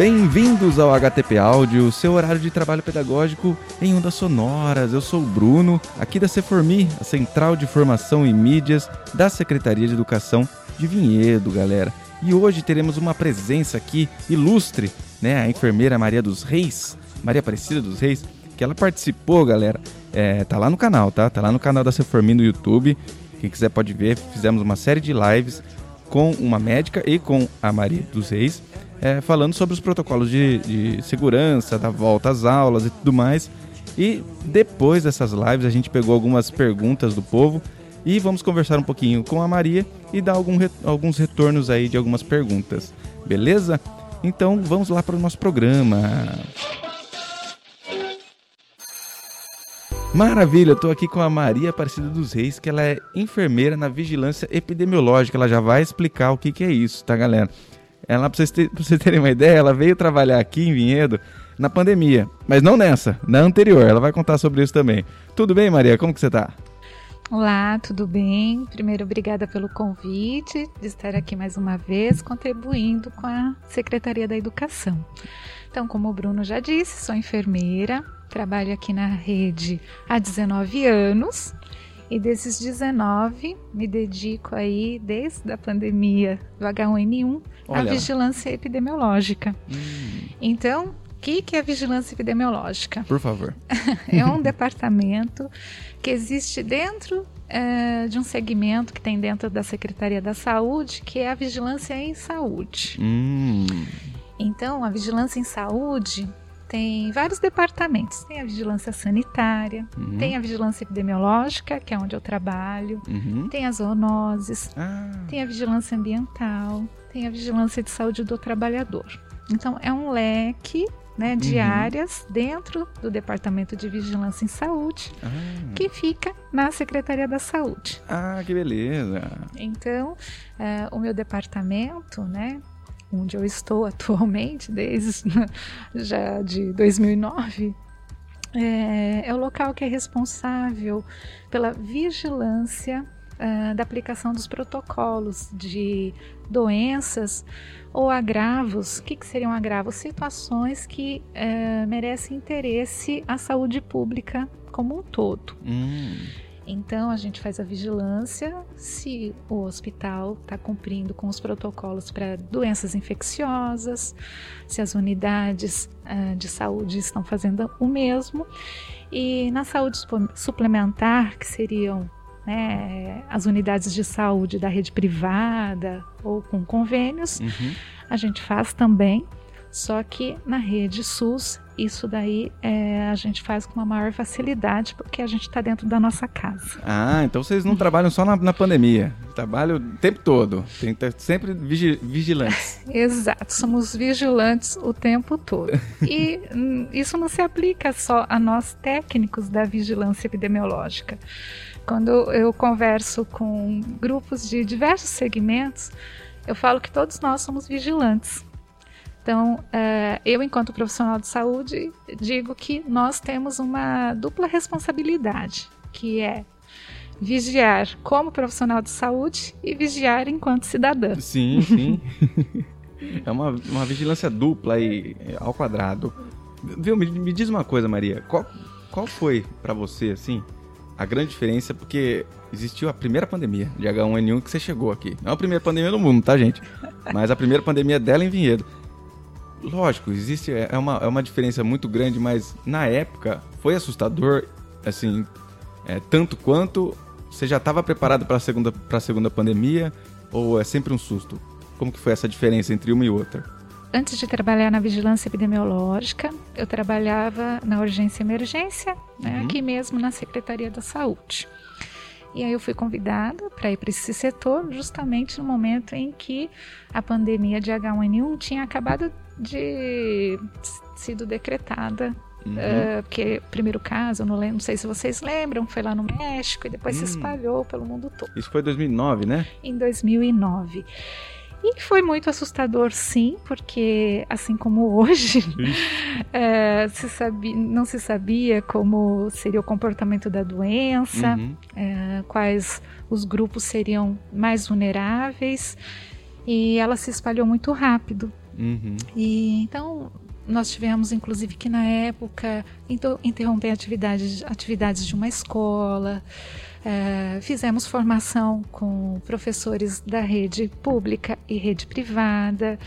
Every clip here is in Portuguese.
Bem-vindos ao HTP Áudio, seu horário de trabalho pedagógico em ondas sonoras. Eu sou o Bruno, aqui da Ceformi, a Central de Formação e Mídias da Secretaria de Educação de Vinhedo, galera. E hoje teremos uma presença aqui ilustre, né? A enfermeira Maria dos Reis, Maria Aparecida dos Reis, que ela participou, galera. É, tá lá no canal, tá? Tá lá no canal da Ceformi no YouTube. Quem quiser pode ver. Fizemos uma série de lives com uma médica e com a Maria dos Reis é, falando sobre os protocolos de, de segurança, da volta às aulas e tudo mais. E depois dessas lives a gente pegou algumas perguntas do povo e vamos conversar um pouquinho com a Maria e dar algum, alguns retornos aí de algumas perguntas, beleza? Então vamos lá para o nosso programa. Maravilha, eu aqui com a Maria Aparecida dos Reis, que ela é enfermeira na vigilância epidemiológica. Ela já vai explicar o que, que é isso, tá, galera? Ela, pra vocês, ter, pra vocês terem uma ideia, ela veio trabalhar aqui em Vinhedo na pandemia. Mas não nessa, na anterior. Ela vai contar sobre isso também. Tudo bem, Maria? Como que você tá? Olá, tudo bem? Primeiro, obrigada pelo convite de estar aqui mais uma vez contribuindo com a Secretaria da Educação. Então, como o Bruno já disse, sou enfermeira, trabalho aqui na rede há 19 anos e desses 19, me dedico aí, desde a pandemia do H1N1, à vigilância epidemiológica. Hum. Então, o que, que é vigilância epidemiológica? Por favor. é um departamento que existe dentro é, de um segmento que tem dentro da Secretaria da Saúde, que é a vigilância em saúde. Hum. Então, a vigilância em saúde tem vários departamentos. Tem a vigilância sanitária, uhum. tem a vigilância epidemiológica, que é onde eu trabalho, uhum. tem as zoonoses, ah. tem a vigilância ambiental, tem a vigilância de saúde do trabalhador. Então, é um leque né, de uhum. áreas dentro do Departamento de Vigilância em Saúde, ah. que fica na Secretaria da Saúde. Ah, que beleza! Então, é, o meu departamento, né, onde eu estou atualmente, desde já de 2009, é, é o local que é responsável pela vigilância uh, da aplicação dos protocolos de doenças ou agravos. O que, que seriam agravos? Situações que uh, merecem interesse à saúde pública como um todo. Hum. Então a gente faz a vigilância se o hospital está cumprindo com os protocolos para doenças infecciosas, se as unidades uh, de saúde estão fazendo o mesmo. E na saúde suplementar, que seriam né, as unidades de saúde da rede privada ou com convênios, uhum. a gente faz também só que na rede SUS, isso daí é, a gente faz com uma maior facilidade, porque a gente está dentro da nossa casa. Ah, então vocês não trabalham só na, na pandemia, trabalham o tempo todo, tem que estar sempre vigi vigilantes. Exato, somos vigilantes o tempo todo. E hum, isso não se aplica só a nós técnicos da vigilância epidemiológica. Quando eu converso com grupos de diversos segmentos, eu falo que todos nós somos vigilantes. Então, é, eu, enquanto profissional de saúde, digo que nós temos uma dupla responsabilidade, que é vigiar como profissional de saúde e vigiar enquanto cidadã. Sim, sim. é uma, uma vigilância dupla aí, ao quadrado. Viu, me, me diz uma coisa, Maria. Qual, qual foi para você, assim, a grande diferença? Porque existiu a primeira pandemia de H1N1 que você chegou aqui. Não a primeira pandemia do mundo, tá, gente? Mas a primeira pandemia dela em Vinhedo lógico, existe é, uma, é uma diferença muito grande, mas na época foi assustador, assim, é, tanto quanto você já estava preparado para a segunda para a segunda pandemia ou é sempre um susto? Como que foi essa diferença entre uma e outra? Antes de trabalhar na vigilância epidemiológica, eu trabalhava na urgência e emergência, né, uhum. aqui mesmo na Secretaria da Saúde. E aí eu fui convidada para ir para esse setor justamente no momento em que a pandemia de H1N1 tinha acabado de sido decretada. Uhum. Uh, porque o primeiro caso, eu não lembro, não sei se vocês lembram, foi lá no México e depois se hum. espalhou pelo mundo todo. Isso foi em 2009, né? Em 2009. E foi muito assustador, sim, porque assim como hoje, é, se sabia, não se sabia como seria o comportamento da doença, uhum. é, quais os grupos seriam mais vulneráveis, e ela se espalhou muito rápido. Uhum. E então nós tivemos, inclusive, que na época interromper atividades, atividades de uma escola. Uh, fizemos formação com professores da rede pública e rede privada.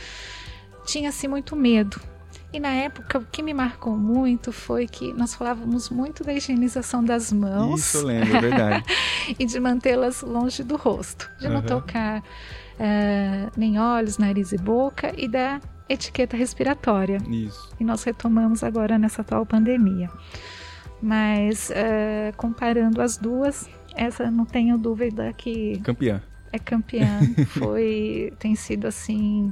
Tinha-se muito medo. E na época, o que me marcou muito foi que nós falávamos muito da higienização das mãos. Isso, lembro, é verdade. e de mantê-las longe do rosto, de uhum. não tocar uh, nem olhos, nariz e boca, e da etiqueta respiratória. Isso. E nós retomamos agora nessa atual pandemia. Mas uh, comparando as duas, essa não tenho dúvida que campeã. É campeã. Foi, tem sido assim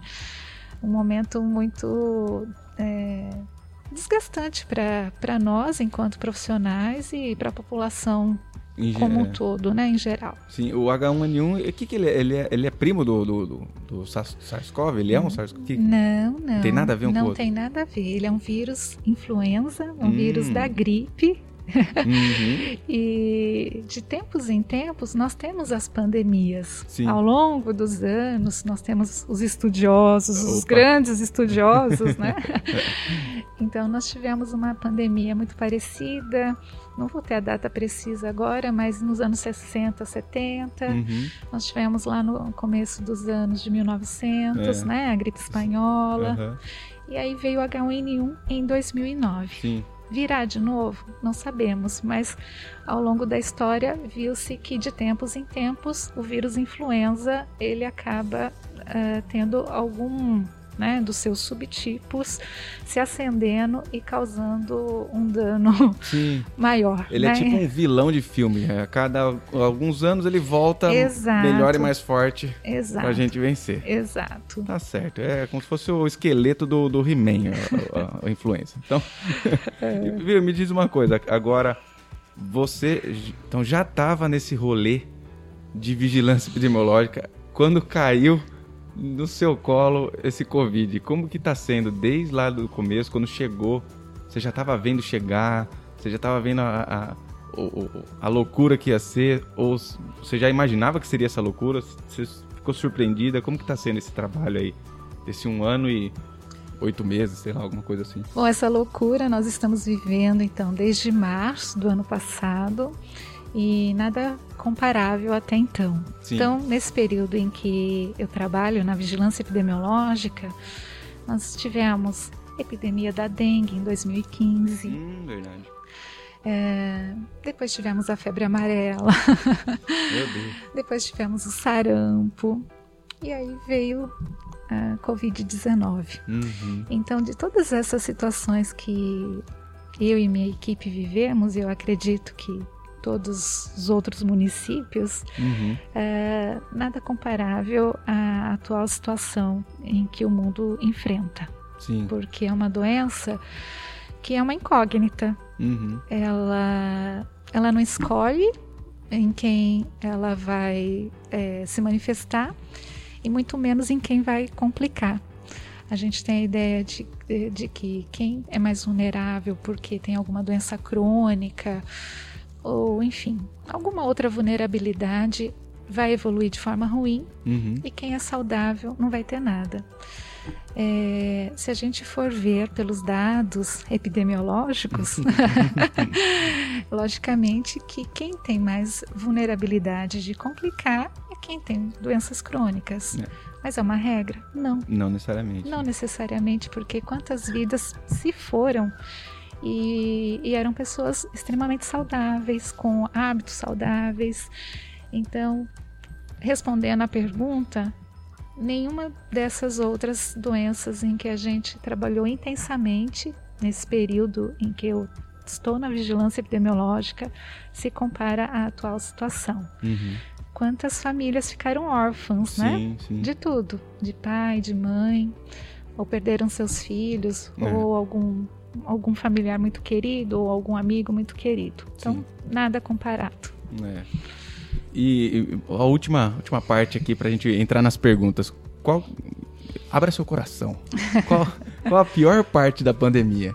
um momento muito é, desgastante para nós enquanto profissionais e para a população como um todo, né, em geral. Sim, o H1N1, o que, que ele é? Ele é, ele é primo do, do, do, do SARS-CoV? Ele é um SARS-CoV? Não, não. Tem nada a ver um não com? Não tem nada a ver. Ele é um vírus influenza, um hum. vírus da gripe, Uhum. e de tempos em tempos nós temos as pandemias. Sim. Ao longo dos anos nós temos os estudiosos, Opa. os grandes estudiosos, né? então nós tivemos uma pandemia muito parecida. Não vou ter a data precisa agora, mas nos anos 60, 70, uhum. nós tivemos lá no começo dos anos de 1900, é. né, a gripe espanhola. Uhum. E aí veio o H1N1 em 2009. Sim. Virá de novo? Não sabemos, mas ao longo da história viu-se que de tempos em tempos o vírus influenza ele acaba uh, tendo algum né, dos seus subtipos se acendendo e causando um dano Sim. maior. Ele é né? é tipo um vilão de filme. A cada alguns anos ele volta Exato. melhor e mais forte Exato. pra gente vencer. Exato. Tá certo. É como se fosse o esqueleto do, do He-Man, a, a, a, influência. Então, é. me diz uma coisa. Agora, você então já estava nesse rolê de vigilância epidemiológica quando caiu no seu colo esse Covid? Como que tá sendo desde lá do começo, quando chegou? Você já estava vendo chegar? Você já estava vendo a, a, a, loucura que ia ser? Ou você já imaginava que seria essa loucura? Você ficou surpreendida? Como que tá sendo esse trabalho aí? Desse um ano e oito meses, sei lá, alguma coisa assim. Bom, essa loucura nós estamos vivendo, então, desde março do ano passado e nada comparável até então. Sim. Então, nesse período em que eu trabalho na vigilância epidemiológica, nós tivemos epidemia da dengue em 2015. Hum, verdade. É, depois tivemos a febre amarela. Meu Deus. depois tivemos o sarampo. E aí veio a Covid-19. Uhum. Então, de todas essas situações que eu e minha equipe vivemos, eu acredito que todos os outros municípios, uhum. é, nada comparável à atual situação em que o mundo enfrenta. Sim. Porque é uma doença que é uma incógnita. Uhum. Ela, ela não escolhe em quem ela vai é, se manifestar e muito menos em quem vai complicar. A gente tem a ideia de, de, de que quem é mais vulnerável porque tem alguma doença crônica, ou enfim, alguma outra vulnerabilidade vai evoluir de forma ruim uhum. e quem é saudável não vai ter nada. É, se a gente for ver pelos dados epidemiológicos, logicamente que quem tem mais vulnerabilidade de complicar é quem tem doenças crônicas. É. Mas é uma regra? Não. Não necessariamente. Não necessariamente, porque quantas vidas se foram e, e eram pessoas extremamente saudáveis, com hábitos saudáveis. Então, respondendo à pergunta, nenhuma dessas outras doenças em que a gente trabalhou intensamente nesse período em que eu estou na vigilância epidemiológica se compara à atual situação. Uhum. Quantas famílias ficaram órfãos, sim, né? Sim. De tudo, de pai, de mãe, ou perderam seus filhos, é. ou algum algum familiar muito querido ou algum amigo muito querido. Então, Sim. nada comparado. É. E a última, última parte aqui para a gente entrar nas perguntas. Qual, abra seu coração. Qual, qual a pior parte da pandemia?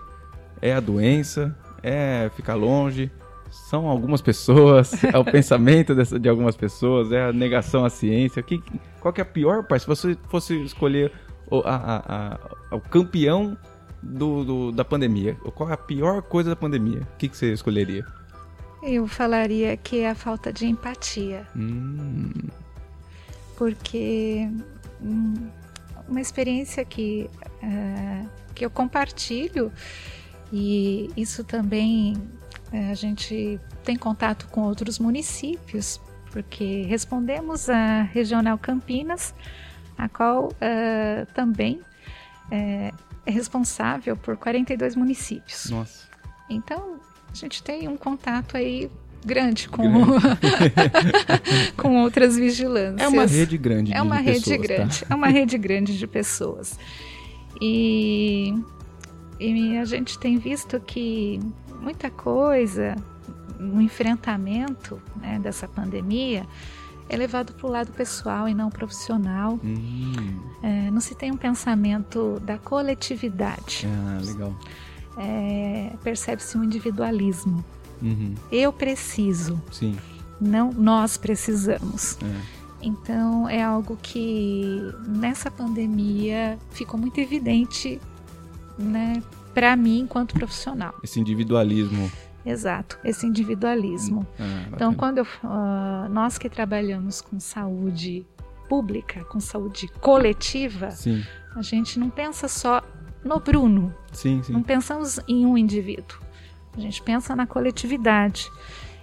É a doença? É ficar longe? São algumas pessoas? É o pensamento dessa, de algumas pessoas? É a negação à ciência? Que, qual que é a pior parte? Se você fosse escolher o, a, a, a, o campeão do, do, da pandemia? Qual é a pior coisa da pandemia? O que, que você escolheria? Eu falaria que é a falta de empatia. Hum. Porque hum, uma experiência que, uh, que eu compartilho, e isso também uh, a gente tem contato com outros municípios, porque respondemos a Regional Campinas, a qual uh, também é responsável por 42 municípios. Nossa. Então, a gente tem um contato aí grande com, com outras vigilâncias. É uma rede grande é uma de rede pessoas, grande, tá? é uma rede grande de pessoas. E, e a gente tem visto que muita coisa no enfrentamento né, dessa pandemia é levado para o lado pessoal e não profissional. Hum. É, não se tem um pensamento da coletividade. Ah, legal. É, Percebe-se um individualismo. Uhum. Eu preciso, Sim. não nós precisamos. É. Então é algo que nessa pandemia ficou muito evidente, né, para mim enquanto profissional. Esse individualismo. Exato, esse individualismo. Ah, Então, quando eu, uh, nós que trabalhamos com saúde pública, com saúde coletiva, Sim, a gente não pensa só no Bruno, sim, sim. não pensamos em um indivíduo. A gente pensa na coletividade.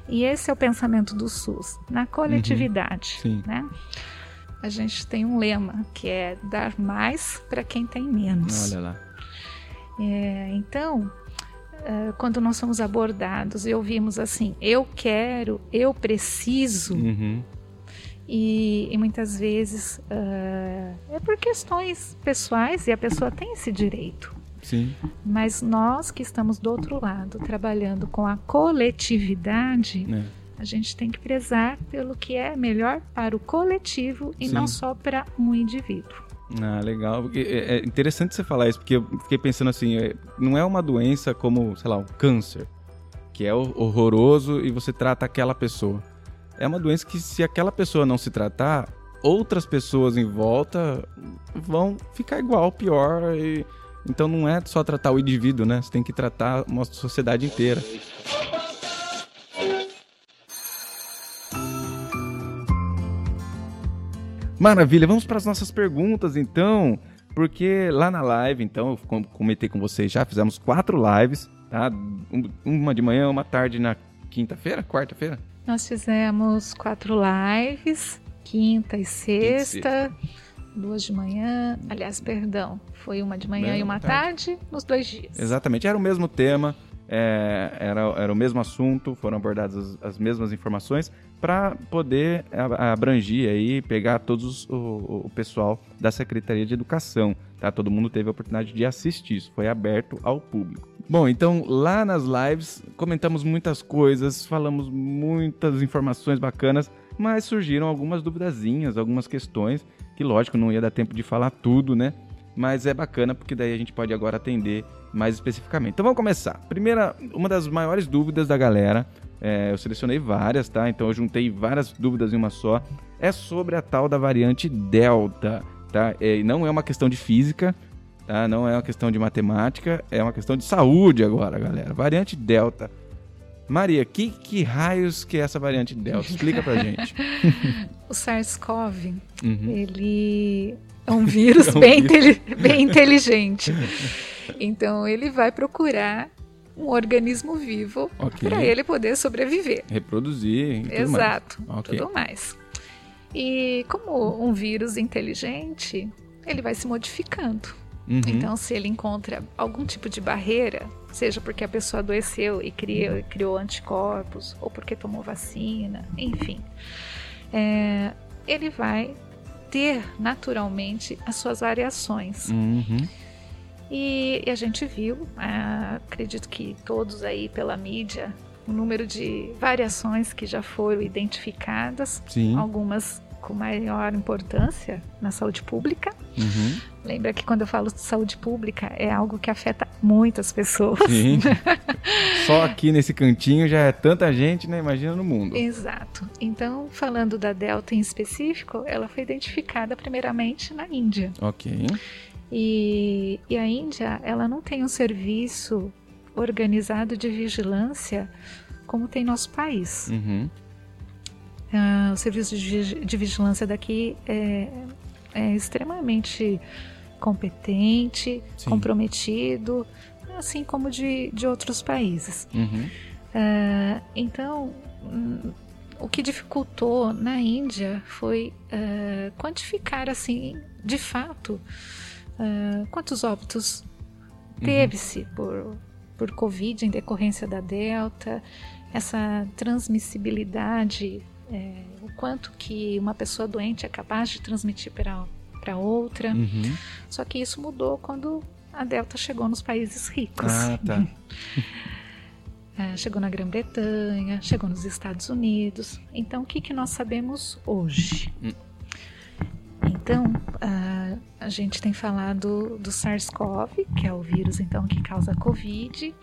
E esse é o pensamento do SUS, na coletividade. Sim. Né? A gente tem um lema que é dar mais para quem tem menos. Olha lá. É, então, eh, quando nós somos abordados e ouvimos assim, eu quero, eu preciso, Uhum. e, e muitas vezes eh, é por questões pessoais e a pessoa tem esse direito. Sim. Mas nós que estamos do outro lado, trabalhando com a coletividade, né? a gente tem que prezar pelo que é melhor para o coletivo e Sim. não só para um indivíduo. Ah, legal. É é interessante você falar isso, porque eu fiquei pensando assim, é, não é uma doença como, sei lá, o câncer, que é hor- horroroso e você trata aquela pessoa. É uma doença que se aquela pessoa não se tratar, outras pessoas em volta vão ficar igual, pior. E... Então não é só tratar o indivíduo, né? Você tem que tratar uma sociedade inteira. Maravilha, vamos para as nossas perguntas então, porque lá na live, então, eu com- comentei com vocês já, fizemos quatro lives, tá? Um- Uma de manhã, uma tarde na quinta-feira, quarta-feira? Nós fizemos quatro lives, quinta e sexta, duas de manhã. Aliás, perdão, foi uma de manhã Manhã, e uma tarde. tarde, nos dois dias. Exatamente, era o mesmo tema, é, era, era o mesmo assunto, foram abordadas as, as mesmas informações para poder abranger aí, pegar todos os- o, o pessoal da Secretaria de Educação, tá? Todo mundo teve a oportunidade de assistir, isso foi aberto ao público. Bom, então lá nas lives comentamos muitas coisas, falamos muitas informações bacanas, mas surgiram algumas duvidazinhas, algumas questões que lógico não ia dar tempo de falar tudo, né? Mas é bacana porque daí a gente pode agora atender mais especificamente. Então vamos começar. Primeira, uma das maiores dúvidas da galera, é, eu selecionei várias, tá? Então eu juntei várias dúvidas em uma só. É sobre a tal da variante Delta, tá? É, não é uma questão de física, tá? Não é uma questão de matemática, é uma questão de saúde agora, galera. Variante Delta. Maria, que, que raios que é essa variante Delta? Explica pra gente. O SARS-CoV, Uhum. ele é um vírus, É um bem, vírus. bem inteligente. Então, ele vai procurar um organismo vivo Ok. para ele poder sobreviver. Reproduzir. e tudo mais. Exato, Ok. tudo mais. E como um vírus inteligente, ele vai se modificando. Uhum. Então, se ele encontra algum tipo de barreira, seja porque a pessoa adoeceu e criou, criou anticorpos, ou porque tomou vacina, enfim, é, ele vai ter naturalmente as suas variações. Uhum. E, e a gente viu, ah, acredito que todos aí pela mídia, o número de variações que já foram identificadas, Sim. algumas com maior importância na saúde pública. Uhum. Lembra que quando eu falo de saúde pública é algo que afeta muitas pessoas. Sim. Só aqui nesse cantinho já é tanta gente, né? Imagina no mundo. Exato. Então, falando da Delta em específico, ela foi identificada primeiramente na Índia. Ok. E, e a Índia, ela não tem um serviço organizado de vigilância como tem nosso país. Uhum. Uh, o serviço de, de vigilância daqui é, é extremamente competente, Sim. comprometido, assim como de, de outros países. Uhum. Uh, então, um, o que dificultou na Índia foi uh, quantificar, assim, de fato, uh, quantos óbitos uhum. teve-se por, por Covid em decorrência da Delta, essa transmissibilidade, é, o quanto que uma pessoa doente é capaz de transmitir para outra. Uhum. Só que isso mudou quando a Delta chegou nos países ricos. Ah, tá. é, chegou na Grã-Bretanha, chegou nos Estados Unidos. Então, o que, que nós sabemos hoje? Hum. Então, uh, a gente tem falado do SARS-CoV, que é o vírus então que causa a Covid.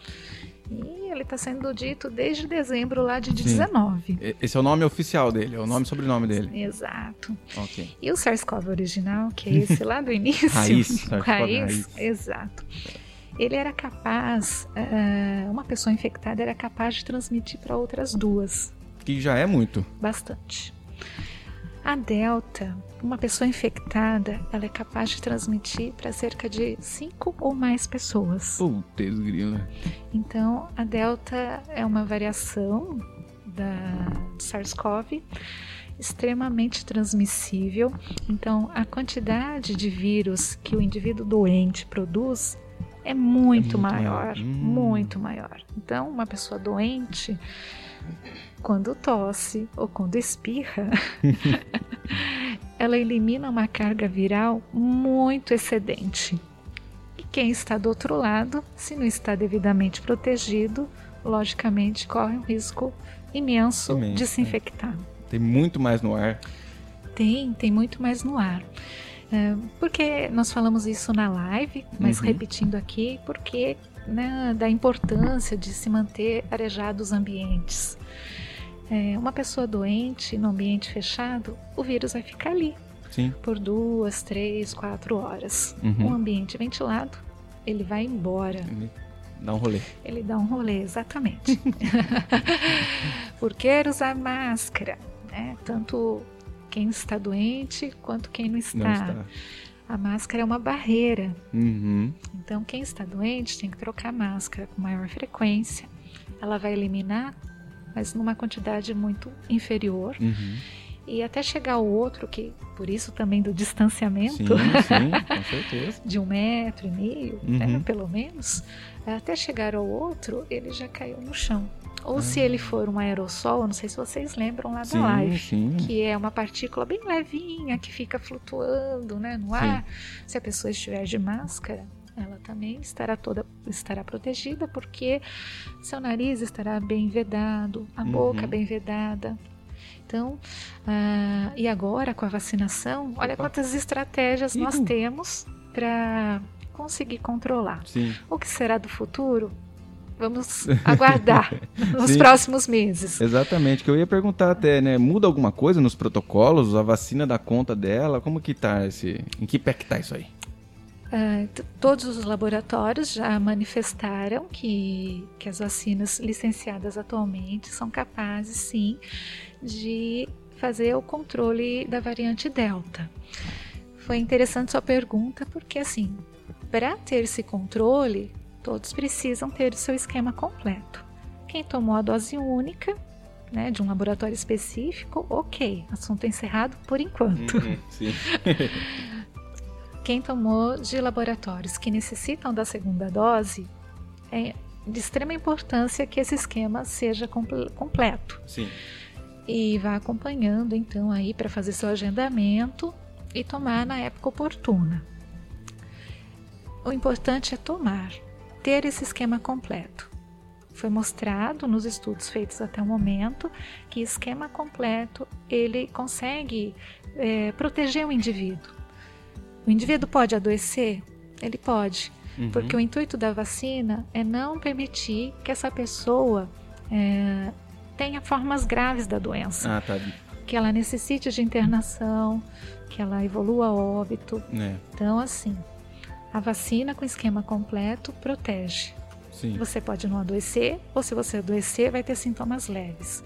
E ele está sendo dito desde dezembro lá de 19. Esse é o nome oficial dele, é o nome e sobrenome dele. Exato. Ok. E o SARS-CoV original, que é esse lá do início. raiz, raiz, raiz. Exato. Ele era capaz, uh, uma pessoa infectada era capaz de transmitir para outras duas. Que já é muito. Bastante. A delta, uma pessoa infectada, ela é capaz de transmitir para cerca de 5 ou mais pessoas. Putz, grila. Então, a delta é uma variação da SARS-CoV extremamente transmissível. Então, a quantidade de vírus que o indivíduo doente produz é muito, é muito maior, maior. Hum. muito maior. Então, uma pessoa doente quando tosse ou quando espirra, ela elimina uma carga viral muito excedente. E quem está do outro lado, se não está devidamente protegido, logicamente corre um risco imenso, imenso de se infectar. Tem muito mais no ar. Tem, tem muito mais no ar. É, porque nós falamos isso na live, mas uhum. repetindo aqui, porque né, da importância de se manter arejados os ambientes. É, uma pessoa doente no ambiente fechado, o vírus vai ficar ali Sim. por duas, três, quatro horas. Uhum. Um ambiente ventilado, ele vai embora. Ele dá um rolê. Ele dá um rolê, exatamente. por que usar máscara? Né? Tanto quem está doente quanto quem não está. Não está. A máscara é uma barreira. Uhum. Então, quem está doente tem que trocar a máscara com maior frequência. Ela vai eliminar, mas numa quantidade muito inferior. Uhum. E até chegar ao outro, que por isso também do distanciamento. Sim, sim, com certeza. de um metro e meio, né, uhum. né, pelo menos. Até chegar ao outro, ele já caiu no chão. Ou ah. se ele for um aerossol, não sei se vocês lembram lá sim, da live, sim. que é uma partícula bem levinha que fica flutuando né, no ar. Se a pessoa estiver de máscara, ela também estará toda estará protegida porque seu nariz estará bem vedado, a uhum. boca bem vedada. Então, uh, e agora com a vacinação, olha Opa. quantas estratégias nós temos para conseguir controlar. Sim. O que será do futuro? Vamos aguardar nos próximos meses. Exatamente, que eu ia perguntar até, né? Muda alguma coisa nos protocolos? A vacina dá conta dela? Como que tá esse. Em que pé que tá isso aí? Uh, todos os laboratórios já manifestaram que, que as vacinas licenciadas atualmente são capazes, sim, de fazer o controle da variante Delta. Foi interessante sua pergunta, porque, assim, para ter esse controle, Todos precisam ter o seu esquema completo. Quem tomou a dose única, né, de um laboratório específico, ok, assunto encerrado por enquanto. Uhum. Quem tomou de laboratórios que necessitam da segunda dose, é de extrema importância que esse esquema seja completo. Sim. E vá acompanhando então aí para fazer seu agendamento e tomar na época oportuna. O importante é tomar, ter esse esquema completo. Foi mostrado nos estudos feitos até o momento que esquema completo ele consegue é, proteger o indivíduo. O indivíduo pode adoecer? Ele pode, uhum. porque o intuito da vacina é não permitir que essa pessoa é, tenha formas graves da doença. Ah, tá. Que ela necessite de internação, que ela evolua óbito. É. Então, assim, A vacina com esquema completo protege. Sim. Você pode não adoecer, ou se você adoecer, vai ter sintomas leves.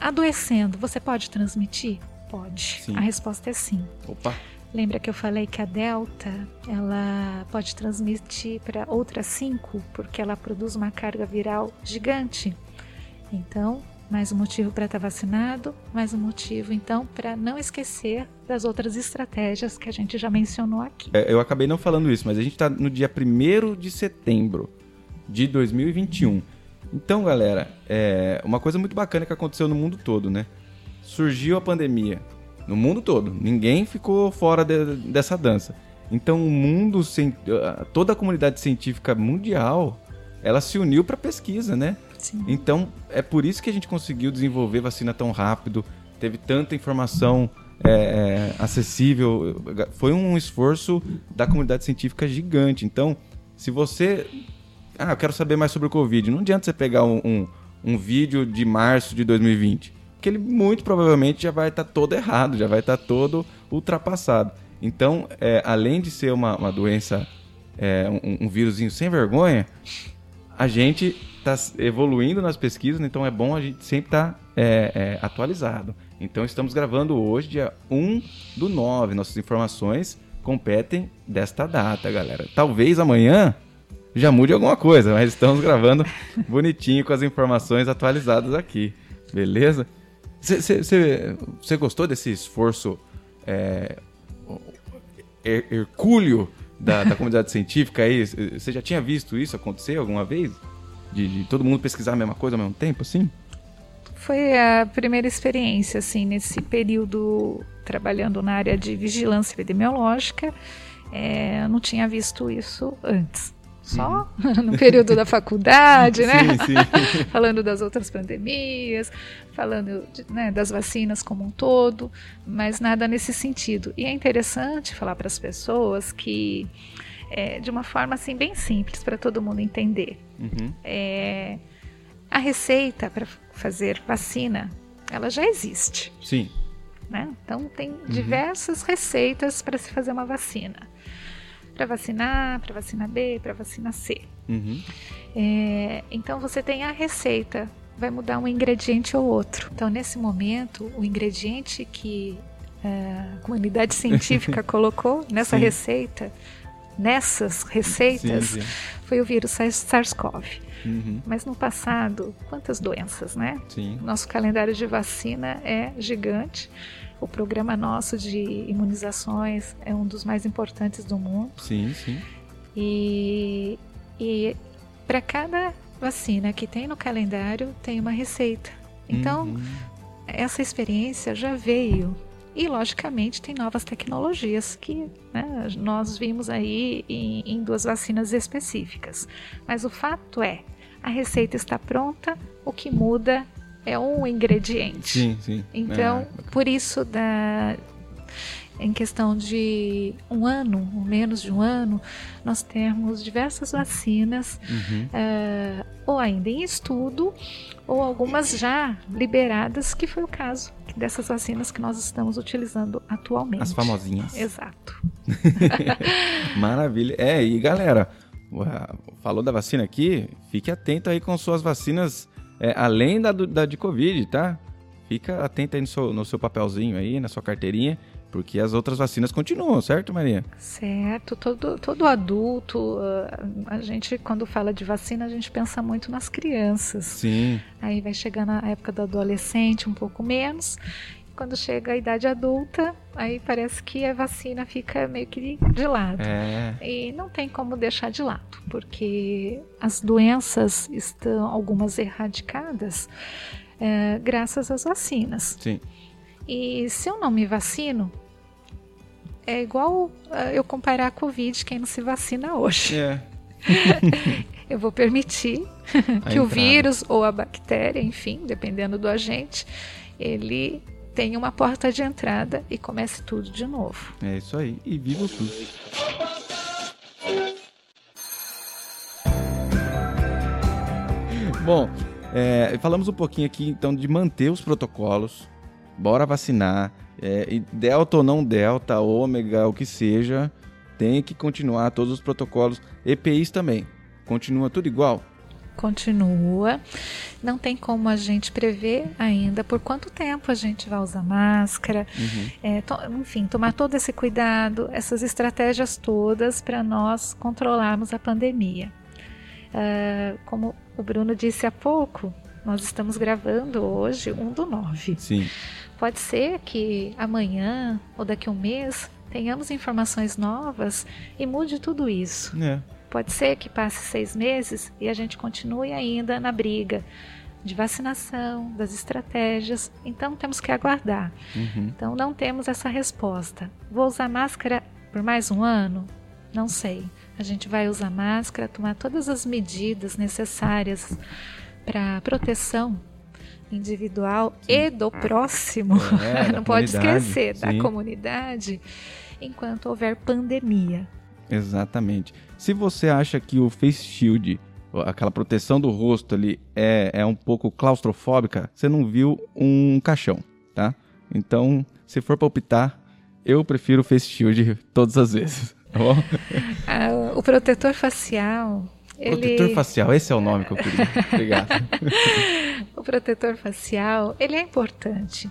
Adoecendo, você pode transmitir? Pode. Sim. A resposta é sim. Opa. Lembra que eu falei que a delta ela pode transmitir para outras cinco porque ela produz uma carga viral gigante. Então, mais um motivo para estar vacinado, mais um motivo então para não esquecer das outras estratégias que a gente já mencionou aqui. É, eu acabei não falando isso, mas a gente está no dia 1 de setembro de 2021. Então, galera, é uma coisa muito bacana que aconteceu no mundo todo, né? Surgiu a pandemia no mundo todo. Ninguém ficou fora de, dessa dança. Então, o mundo, toda a comunidade científica mundial, ela se uniu para pesquisa, né? Sim. Então, é por isso que a gente conseguiu desenvolver vacina tão rápido, teve tanta informação é, é, acessível. Foi um esforço da comunidade científica gigante. Então, se você. Ah, eu quero saber mais sobre o Covid. Não adianta você pegar um, um, um vídeo de março de 2020 que ele muito provavelmente já vai estar tá todo errado, já vai estar tá todo ultrapassado. Então, é, além de ser uma, uma doença, é, um, um vírusinho sem vergonha, a gente está evoluindo nas pesquisas, então é bom a gente sempre estar tá, é, é, atualizado. Então, estamos gravando hoje, dia 1 do 9. Nossas informações competem desta data, galera. Talvez amanhã já mude alguma coisa, mas estamos gravando bonitinho com as informações atualizadas aqui. Beleza? Você gostou desse esforço é, hercúleo da, da comunidade científica aí? Você já tinha visto isso acontecer alguma vez? De, de, todo mundo pesquisar a mesma coisa ao mesmo tempo, assim? Foi a primeira experiência, assim, nesse período trabalhando na área de vigilância epidemiológica. É, eu não tinha visto isso antes só uhum. no período da faculdade, né? Sim, sim. falando das outras pandemias, falando de, né, das vacinas como um todo, mas nada nesse sentido. E é interessante falar para as pessoas que, é, de uma forma assim bem simples para todo mundo entender, uhum. é, a receita para fazer vacina, ela já existe. Sim. Né? Então tem uhum. diversas receitas para se fazer uma vacina para vacina A, para vacina B, para vacina C. Uhum. É, então você tem a receita, vai mudar um ingrediente ou outro. Então nesse momento, o ingrediente que é, a comunidade científica colocou nessa sim. receita, nessas receitas, sim, sim. foi o vírus SARS-CoV. Uhum. Mas no passado, quantas doenças, né? Sim. Nosso calendário de vacina é gigante. O programa nosso de imunizações é um dos mais importantes do mundo. Sim, sim. E, e para cada vacina que tem no calendário, tem uma receita. Então, uhum. essa experiência já veio. E, logicamente, tem novas tecnologias que né, nós vimos aí em, em duas vacinas específicas. Mas o fato é, a receita está pronta, o que muda é um ingrediente. Sim, sim. Então, é. por isso, da, em questão de um ano, ou menos de um ano, nós temos diversas vacinas, uhum. uh, ou ainda em estudo, ou algumas já liberadas, que foi o caso dessas vacinas que nós estamos utilizando atualmente. As famosinhas. Exato. Maravilha. É, e galera, falou da vacina aqui, fique atento aí com suas vacinas é, além da, da de Covid, tá? Fica atento aí no seu, no seu papelzinho aí, na sua carteirinha, porque as outras vacinas continuam, certo, Maria? Certo. Todo, todo adulto, ah, a gente, quando fala de vacina, a gente pensa muito nas crianças. Sim. Aí vai chegando a época do adolescente, um pouco menos. Quando chega a idade adulta, aí parece que a vacina fica meio que de lado. É. E não tem como deixar de lado, porque as doenças estão algumas erradicadas é, graças às vacinas. Sim. E se eu não me vacino, é igual uh, eu comparar a Covid, quem não se vacina hoje. É. eu vou permitir que o vírus ou a bactéria, enfim, dependendo do agente, ele tenha uma porta de entrada e comece tudo de novo. É isso aí. E viva o SUS. Bom, é, falamos um pouquinho aqui então de manter os protocolos. Bora vacinar. É, delta ou não delta, ômega, o que seja, tem que continuar todos os protocolos, EPIs também. Continua tudo igual? Continua. Não tem como a gente prever ainda por quanto tempo a gente vai usar máscara. Uhum. É, to, enfim, tomar todo esse cuidado, essas estratégias todas para nós controlarmos a pandemia. Uh, como o Bruno disse há pouco, nós estamos gravando hoje um do 9. Sim. Pode ser que amanhã ou daqui a um mês tenhamos informações novas e mude tudo isso. É. Pode ser que passe seis meses e a gente continue ainda na briga de vacinação, das estratégias. Então temos que aguardar. Uhum. Então não temos essa resposta. Vou usar máscara por mais um ano? Não sei. A gente vai usar máscara, tomar todas as medidas necessárias para proteção individual sim. e do próximo, é, não pode esquecer sim. da comunidade, enquanto houver pandemia. Exatamente. Se você acha que o face shield, aquela proteção do rosto ali, é, é um pouco claustrofóbica, você não viu um caixão, tá? Então, se for palpitar, eu prefiro o face shield todas as vezes. Tá bom? Ah, o protetor facial Protetor ele... facial, esse é o nome que eu queria. Obrigado. o protetor facial, ele é importante.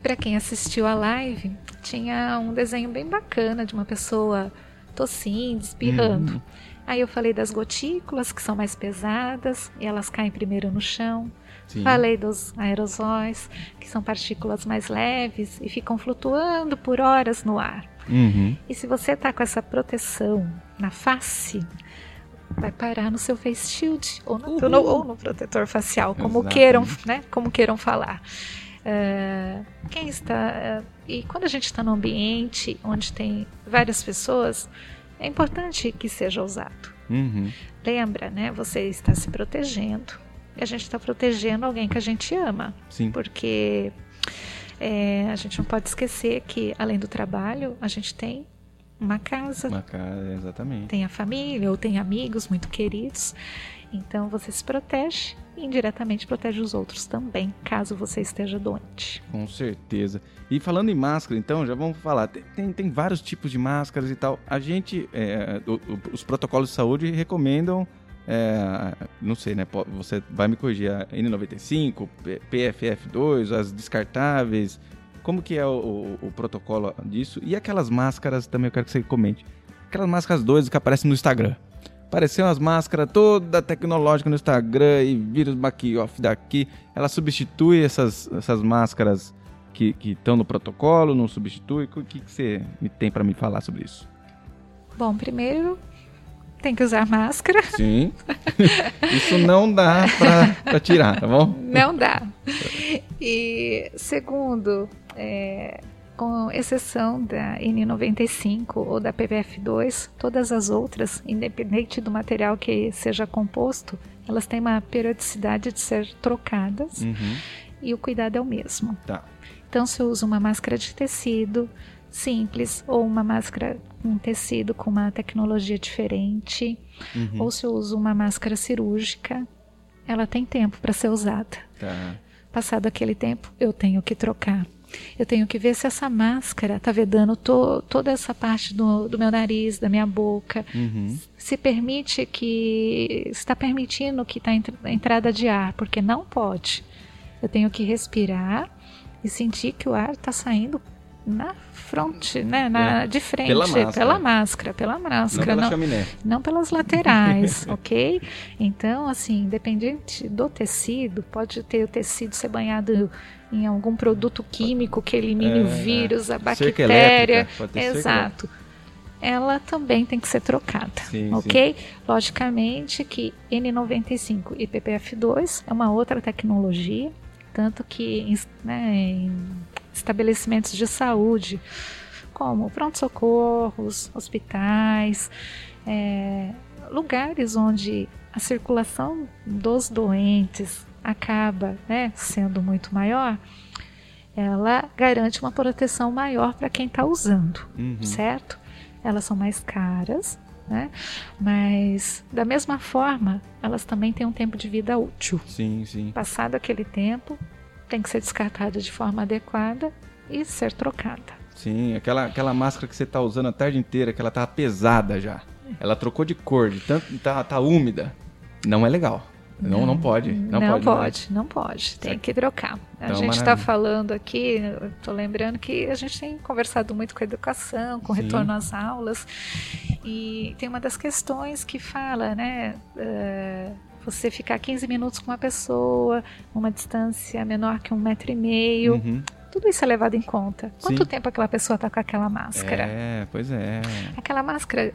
Para quem assistiu a live, tinha um desenho bem bacana de uma pessoa tossindo, espirrando. Uhum. Aí eu falei das gotículas, que são mais pesadas, e elas caem primeiro no chão. Sim. Falei dos aerosóis, que são partículas mais leves e ficam flutuando por horas no ar. Uhum. E se você está com essa proteção na face, vai parar no seu face shield ou no, no ou no protetor facial, como Exatamente. queiram, né? Como queiram falar. Uh, quem está uh, e quando a gente está num ambiente onde tem várias pessoas, é importante que seja usado. Uhum. Lembra, né? Você está se protegendo e a gente está protegendo alguém que a gente ama, Sim. porque é, a gente não pode esquecer que além do trabalho a gente tem uma casa. Uma casa, exatamente. Tem a família ou tem amigos muito queridos. Então você se protege e indiretamente protege os outros também, caso você esteja doente. Com certeza. E falando em máscara, então, já vamos falar. Tem, tem vários tipos de máscaras e tal. A gente, é, o, o, os protocolos de saúde recomendam, é, não sei, né? Você vai me corrigir, a N95, PFF2, as descartáveis, como que é o, o, o, protocolo disso? E aquelas máscaras também eu quero que você comente. Aquelas máscaras doidas que aparecem no Instagram. Apareceu umas máscaras toda tecnológica no Instagram e vírus off daqui. Ela substitui essas, essas máscaras que estão no protocolo, não substitui? O que, que você tem para me falar sobre isso? Bom, primeiro tem que usar máscara. Sim. Isso não dá para tirar, tá bom? Não dá. E segundo, é, com exceção da N95 ou da PVF2, todas as outras, independente do material que seja composto, elas têm uma periodicidade de ser trocadas uhum. e o cuidado é o mesmo. Tá. Então, se eu uso uma máscara de tecido simples ou uma máscara com tecido com uma tecnologia diferente, uhum. ou se eu uso uma máscara cirúrgica, ela tem tempo para ser usada. Tá. Passado aquele tempo, eu tenho que trocar. Eu tenho que ver se essa máscara está vedando to, toda essa parte do, do, meu nariz, da minha boca. Uhum. Se permite que. está permitindo que está a entrada de ar, porque não pode. Eu tenho que respirar e sentir que o ar está saindo na fronte, né? Na, é. De frente, pela máscara. pela máscara, pela máscara. Não, pela não, não pelas laterais, ok? Então, assim, independente do tecido, pode ter o tecido ser banhado em algum produto químico que elimine é, o vírus, a bactéria. Exato. Ela também tem que ser trocada, sim, ok? Sim. Logicamente que N95 e PPF2 é uma outra tecnologia, tanto que né, em estabelecimentos de saúde, como pronto-socorros, hospitais, é, lugares onde a circulação dos doentes acaba né, sendo muito maior, ela garante uma proteção maior para quem está usando, uhum. certo? Elas são mais caras, né? Mas da mesma forma, elas também têm um tempo de vida útil. Sim, sim. Passado aquele tempo, tem que ser descartada de forma adequada e ser trocada. Sim, aquela, aquela máscara que você tá usando a tarde inteira, que ela tá pesada já. Ela trocou de cor, de tanto tá, tá úmida. Não é legal. Não, não pode. Não, não pode, pode, não pode. Tem que trocar. A Então, gente está falando aqui, tô lembrando que a gente tem conversado muito com a educação, com Sim. retorno às aulas. E tem uma das questões que fala, né? eh, você ficar 15 minutos com uma pessoa, uma distância menor que um metro e meio. Uhum. Tudo isso é levado em conta. Quanto Sim. tempo aquela pessoa está com aquela máscara? É, pois é. Aquela máscara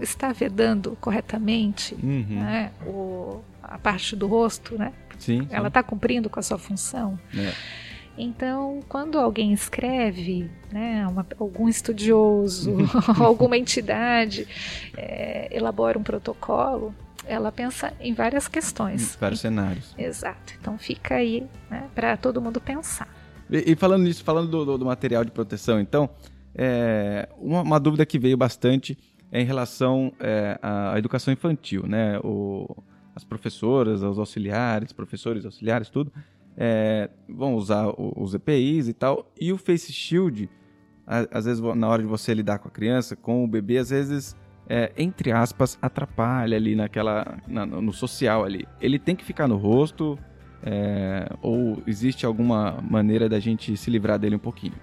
está vedando corretamente Uhum. né, o, a parte do rosto, né? Sim. Ela está cumprindo com a sua função. É. Então, quando alguém escreve, né, uma- algum estudioso, alguma entidade é, elabora um protocolo, ela pensa em várias questões. Vários cenários. Exato. Então fica aí né, para todo mundo pensar. E, e falando nisso, falando do, do- do material de proteção, então, é, uma, uma dúvida que veio bastante é em relação é, à, educação infantil, né? O, as professoras, os auxiliares, professores auxiliares, tudo, é, vão usar os EPIs e tal. E o Face Shield, às vezes, na hora de você lidar com a criança, com o bebê, às vezes, é, entre aspas, atrapalha ali naquela, na- no social ali. Ele tem que ficar no rosto, é, ou existe alguma maneira da gente se livrar dele um pouquinho?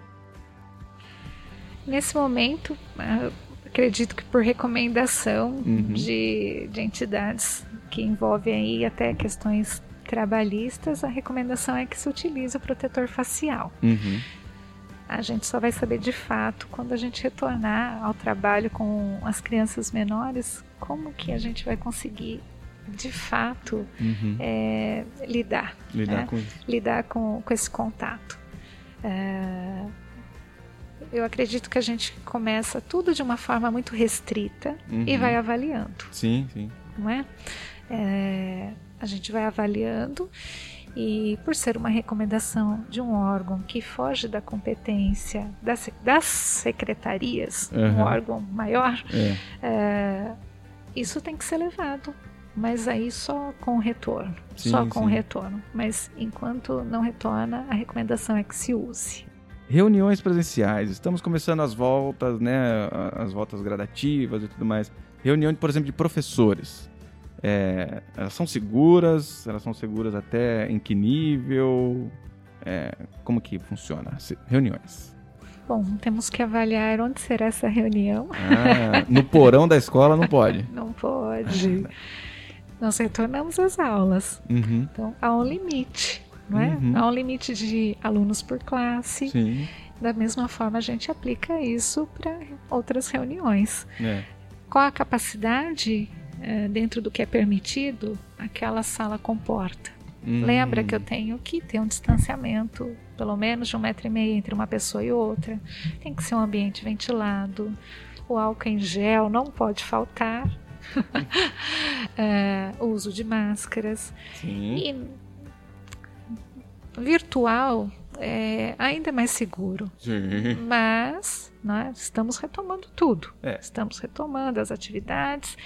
Nesse momento, ah, acredito que por recomendação Uhum. de, de entidades que envolvem aí até questões trabalhistas, a recomendação é que se utilize o protetor facial. Uhum. A gente só vai saber de fato quando a gente retornar ao trabalho com as crianças menores, como que a gente vai conseguir de fato Uhum. é, lidar, Lidar né? com lidar com, com esse contato. É, eu acredito que a gente começa tudo de uma forma muito restrita e Uhum. vai avaliando, Sim, sim. não é? É, a gente vai avaliando e por ser uma recomendação de um órgão que foge da competência das, das secretarias, um Uhum. órgão maior, É. é, isso tem que ser levado. Mas aí só com retorno. Sim, só com sim. retorno. Mas enquanto não retorna, a recomendação é que se use. Reuniões presenciais. Estamos começando as voltas, né? As voltas gradativas e tudo mais. Reunião, por exemplo, de professores. É, elas são seguras? Elas são seguras até em que nível? É, como que funciona? Reuniões. Bom, temos que avaliar onde será essa reunião. Ah, no porão da escola não pode. Não pode. Nós retornamos às aulas. Uhum. Então, há um limite. Não é? Uhum. Há um limite de alunos por classe. Sim. Da mesma forma, a gente aplica isso para outras reuniões. É. Qual a capacidade, eh, dentro do que é permitido, aquela sala comporta? Hum. Lembra que eu tenho que ter um distanciamento, pelo menos de um metro e meio entre uma pessoa e outra. Tem que ser um ambiente ventilado. O álcool em gel não pode faltar. É, o uso de máscaras. Sim. E virtual é ainda mais seguro. Sim. Mas né, estamos retomando tudo. É. Estamos retomando as atividades,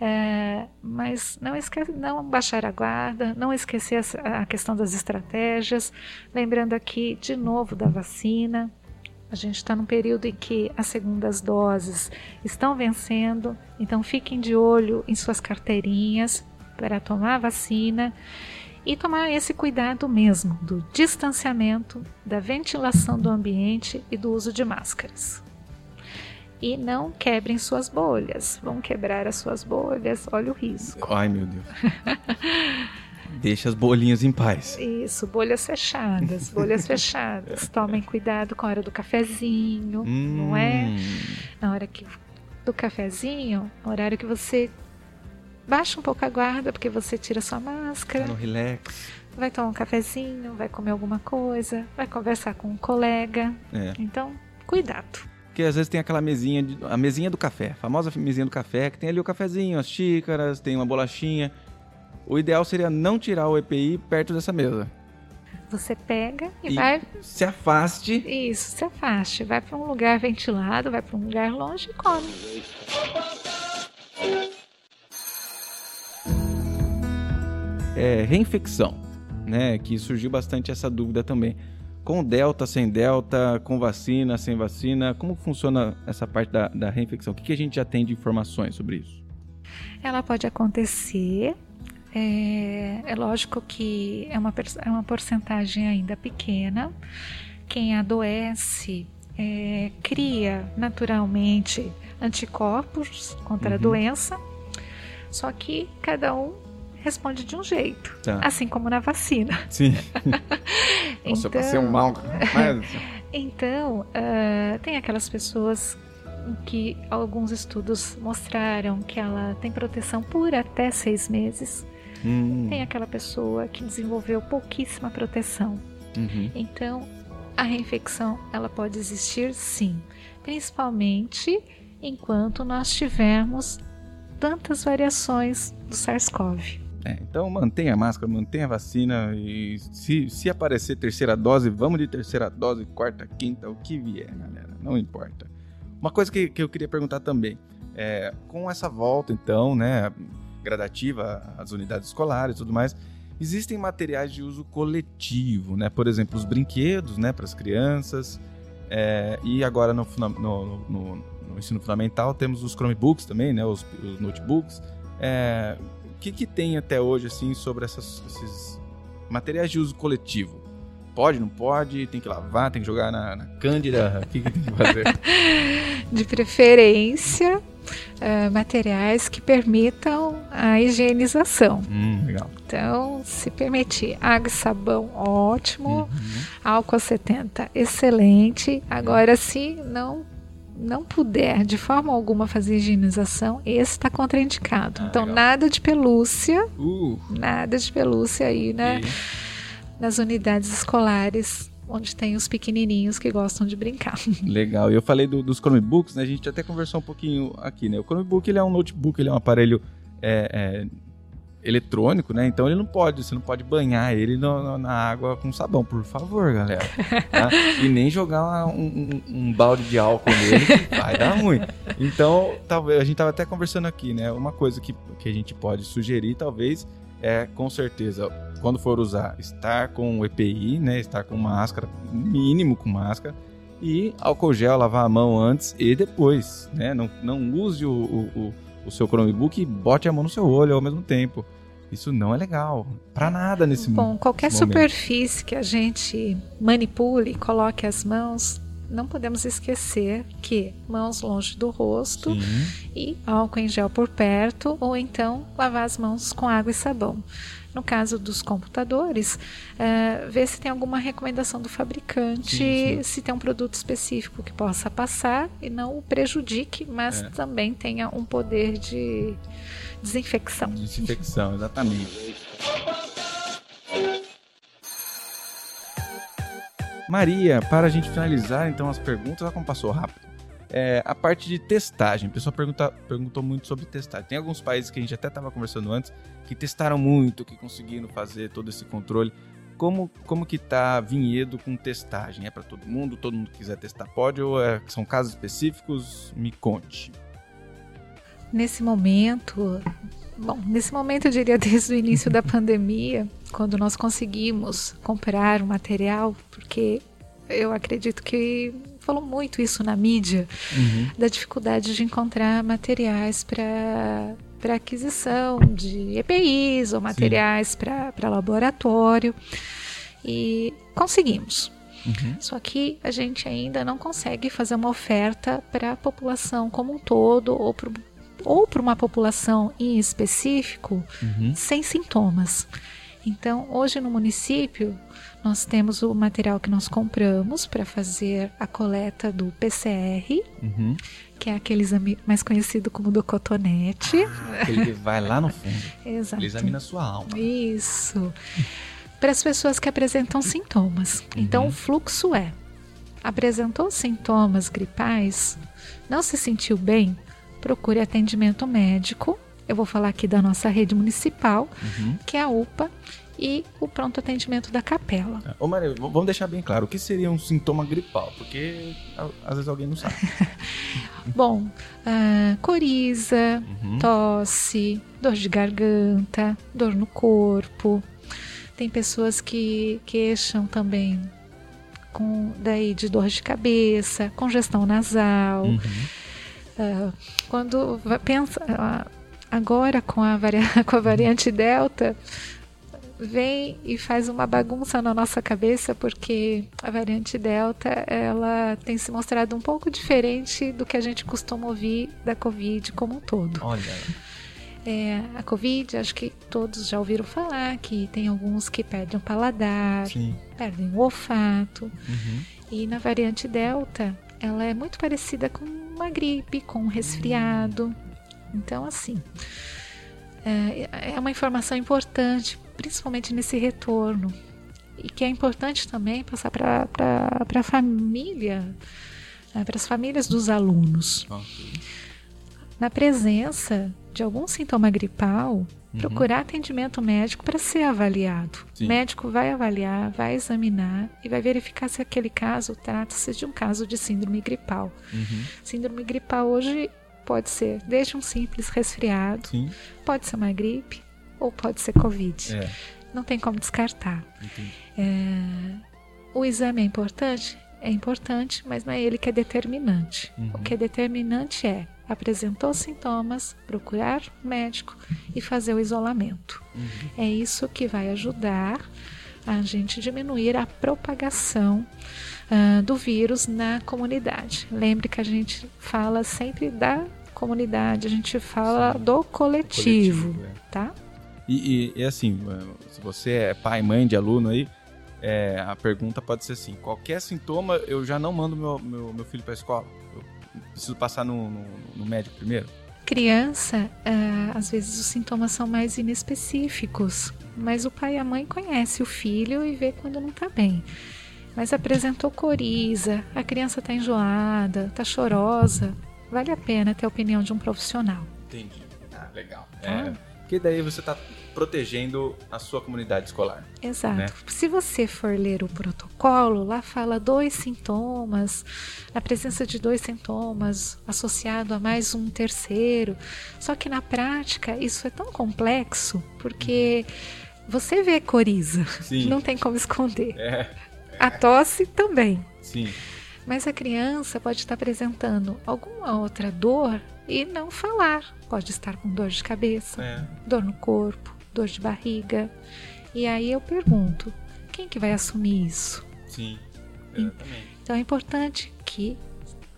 é, mas não, esquece, não baixar a guarda, não esquecer as- a questão das estratégias. Lembrando aqui de novo da vacina. A gente está num período em que as segundas doses estão vencendo, então fiquem de olho em suas carteirinhas para tomar a vacina e tomar esse cuidado mesmo do distanciamento, da ventilação do ambiente e do uso de máscaras. E não quebrem suas bolhas. Vão quebrar as suas bolhas, olha o risco. Ai, meu Deus. Deixa as bolinhas em paz. Isso, bolhas fechadas, bolhas fechadas. Tomem cuidado com a hora do cafezinho, não é? Hum. Na hora que do cafezinho, horário que você baixa um pouco a guarda porque você tira sua máscara. Tá no relax. vai tomar um cafezinho, vai comer alguma coisa, vai conversar com um colega. É. Então, cuidado. Porque às vezes tem aquela mesinha, a mesinha do café, a famosa mesinha do café, que tem ali o cafezinho, as xícaras, tem uma bolachinha. O ideal seria não tirar o EPI perto dessa mesa. Você pega e, E- vai. Se afaste. Isso, se afaste. Vai para um lugar ventilado, vai para um lugar longe e come. É, reinfecção, né? Que surgiu bastante essa dúvida também. com delta, sem delta, com vacina, sem vacina? Como funciona essa parte da, da reinfecção? O que, que a gente já tem de informações sobre isso? Ela pode acontecer. É, é lógico que é uma, é uma porcentagem ainda pequena. Quem adoece é, cria naturalmente anticorpos contra uhum. a doença, só que cada um responde de um jeito, tá. assim como na vacina. Sim. então, Nossa, eu passei um mal. Mas... então, uh, tem aquelas pessoas que alguns estudos mostraram que ela tem proteção por até seis meses. Hum. Tem aquela pessoa que desenvolveu pouquíssima proteção. Uhum. Então, a reinfecção ela pode existir sim, principalmente enquanto nós tivermos tantas variações do SARS-CoV. É, então mantenha a máscara, mantenha a vacina e se, se aparecer terceira dose, vamos de terceira dose, quarta, quinta, o que vier, galera, não importa. Uma coisa que, que eu queria perguntar também, é, com essa volta então, né, gradativa às unidades escolares e tudo mais, existem materiais de uso coletivo, né, por exemplo, os brinquedos, né, para as crianças, é, e agora no, no, no, no, ensino fundamental temos os Chromebooks também, né, os, os notebooks, é, que, que tem até hoje assim sobre essas, esses materiais de uso coletivo? Pode, não pode? Tem que lavar, tem que jogar na, na cândida? O que, que tem que fazer? De preferência, uh, materiais que permitam a higienização. Hum, legal. Então, se permitir água e sabão, ótimo. Uhum. Álcool 70, excelente. Agora, se não não puder de forma alguma fazer higienização, esse está contraindicado. Ah, então, legal. nada de pelúcia, uh. nada de pelúcia aí, né? E... Nas unidades escolares, onde tem os pequenininhos que gostam de brincar. Legal. E eu falei do, dos Chromebooks, né? A gente até conversou um pouquinho aqui, né? O Chromebook ele é um notebook, ele é um aparelho é, é, eletrônico, né? Então ele não pode, você não pode banhar ele no, no, na água com sabão, por favor, galera. Tá? E nem jogar um, um, um, balde de álcool nele, que vai dar ruim. Então, talvez a gente tava até conversando aqui, né? Uma coisa que, que a gente pode sugerir, talvez, é com certeza, quando for usar, estar com EPI, né? Estar com máscara, mínimo com máscara. E álcool gel, lavar a mão antes e depois, né? Não, não use o, o, o seu Chromebook e bote a mão no seu olho ao mesmo tempo. Isso não é legal. Para nada nesse Bom, qualquer momento. superfície que a gente manipule, coloque as mãos, não podemos esquecer que mãos longe do rosto Sim. e álcool em gel por perto, ou então lavar as mãos com água e sabão. No caso dos computadores, uh, ver se tem alguma recomendação do fabricante, sim, sim. se tem um produto específico que possa passar e não o prejudique, mas é. também tenha um poder de desinfecção. Desinfecção, exatamente. Maria, para a gente finalizar então as perguntas, olha como passou rápido. É, a parte de testagem, o pessoal pergunta, perguntou muito sobre testagem. Tem alguns países que a gente até estava conversando antes que testaram muito, que conseguiram fazer todo esse controle. Como, como que tá Vinhedo com testagem? É para todo mundo? Todo mundo que quiser testar pode? Ou é, são casos específicos? Me conte. Nesse momento, bom, nesse momento eu diria desde o início da pandemia, quando nós conseguimos comprar o material, porque eu acredito que falou muito isso na mídia, uhum. da dificuldade de encontrar materiais para para aquisição de EPIs ou materiais para laboratório. E conseguimos. Uhum. Só que a gente ainda não consegue fazer uma oferta para a população como um todo ou para ou para uma população em específico uhum. sem sintomas. Então, hoje no município, nós temos o material que nós compramos para fazer a coleta do PCR, uhum que é aquele exame mais conhecido como do cotonete. Ah, ele vai lá no fundo. Exato. Ele examina a sua alma. Isso. Para as pessoas que apresentam sintomas. Então, uhum. Então, o fluxo é: apresentou sintomas gripais, não se sentiu bem, procure atendimento médico. Eu vou falar aqui da nossa rede municipal, uhum. que é a UPA, e o pronto atendimento da capela. Ô Maria, vamos deixar bem claro, o que seria um sintoma gripal? Porque às vezes alguém não sabe. Bom, uh, coriza, uhum. tosse, dor de garganta, dor no corpo. Tem pessoas que queixam também com daí de dor de cabeça, congestão nasal. Uhum. Uh, quando pensa uh, agora com a, com a variante Delta, vem e faz uma bagunça na nossa cabeça porque a variante Delta ela tem se mostrado um pouco diferente do que a gente costuma ouvir da Covid como um todo. Olha. É, a Covid, acho que todos já ouviram falar que tem alguns que perdem o paladar, Sim. perdem o olfato. Uhum. E na variante Delta, ela é muito parecida com uma gripe, com um resfriado. Então, assim, é, é uma informação importante, principalmente nesse retorno. E que é importante também passar para a família, né, para as famílias dos alunos. Ok. Na presença de algum sintoma gripal, Uhum. procurar atendimento médico para ser avaliado. Sim. O médico vai avaliar, vai examinar e vai verificar se aquele caso trata-se de um caso de síndrome gripal. Uhum. Síndrome gripal hoje pode ser desde um simples resfriado, Sim. pode ser uma gripe ou pode ser Covid. É. Não tem como descartar. É, O exame é importante? É importante, mas não é ele que é determinante. Uhum. O que é determinante é apresentou sintomas, procurar médico e fazer o isolamento. Uhum. É isso que vai ajudar a gente diminuir a propagação ah, do vírus na comunidade. Lembre que a gente fala sempre da comunidade, a gente fala Sim. do coletivo, Coletivo, é. tá? E, e, e assim, se você é pai, mãe de aluno aí, é, a pergunta pode ser assim: qualquer sintoma eu já não mando meu, meu, meu filho para a escola? Eu preciso passar no, no, no médico primeiro? Criança, ah, às vezes os sintomas são mais inespecíficos, mas o pai e a mãe conhecem o filho e vê quando não está bem. Mas apresentou coriza, a criança está enjoada, está chorosa, vale a pena ter a opinião de um profissional. Entendi. Ah, legal. Tá. É, porque daí você está protegendo a sua comunidade escolar. Exato. Né? Se você for ler o protocolo, lá fala dois sintomas, a presença de dois sintomas associado a mais um terceiro. Só que na prática isso é tão complexo porque você vê coriza, Sim. não tem como esconder. É, A tosse também. sim. Mas a criança pode estar apresentando alguma outra dor e não falar. Pode estar com dor de cabeça, É. dor no corpo, dor de barriga. E aí eu pergunto: quem que vai assumir isso? Sim. Exatamente. Então é importante que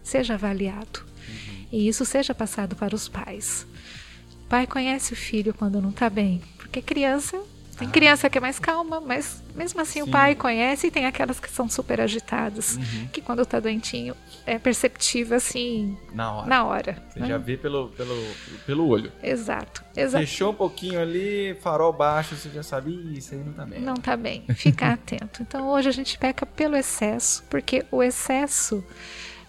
seja avaliado e isso seja passado para os pais. O pai conhece o filho quando não está bem, porque criança tem criança que é mais calma, mas mesmo assim Sim. o pai conhece e tem aquelas que são super agitadas, Uhum. que quando está doentinho é perceptível assim Na hora. na hora. Você né? já vê pelo, pelo, pelo olho. Exato, exato. Fechou um pouquinho ali, farol baixo, você já sabe, "Ih, isso aí não tá bem. Não tá bem. Fica atento. Então hoje a gente peca pelo excesso, porque o excesso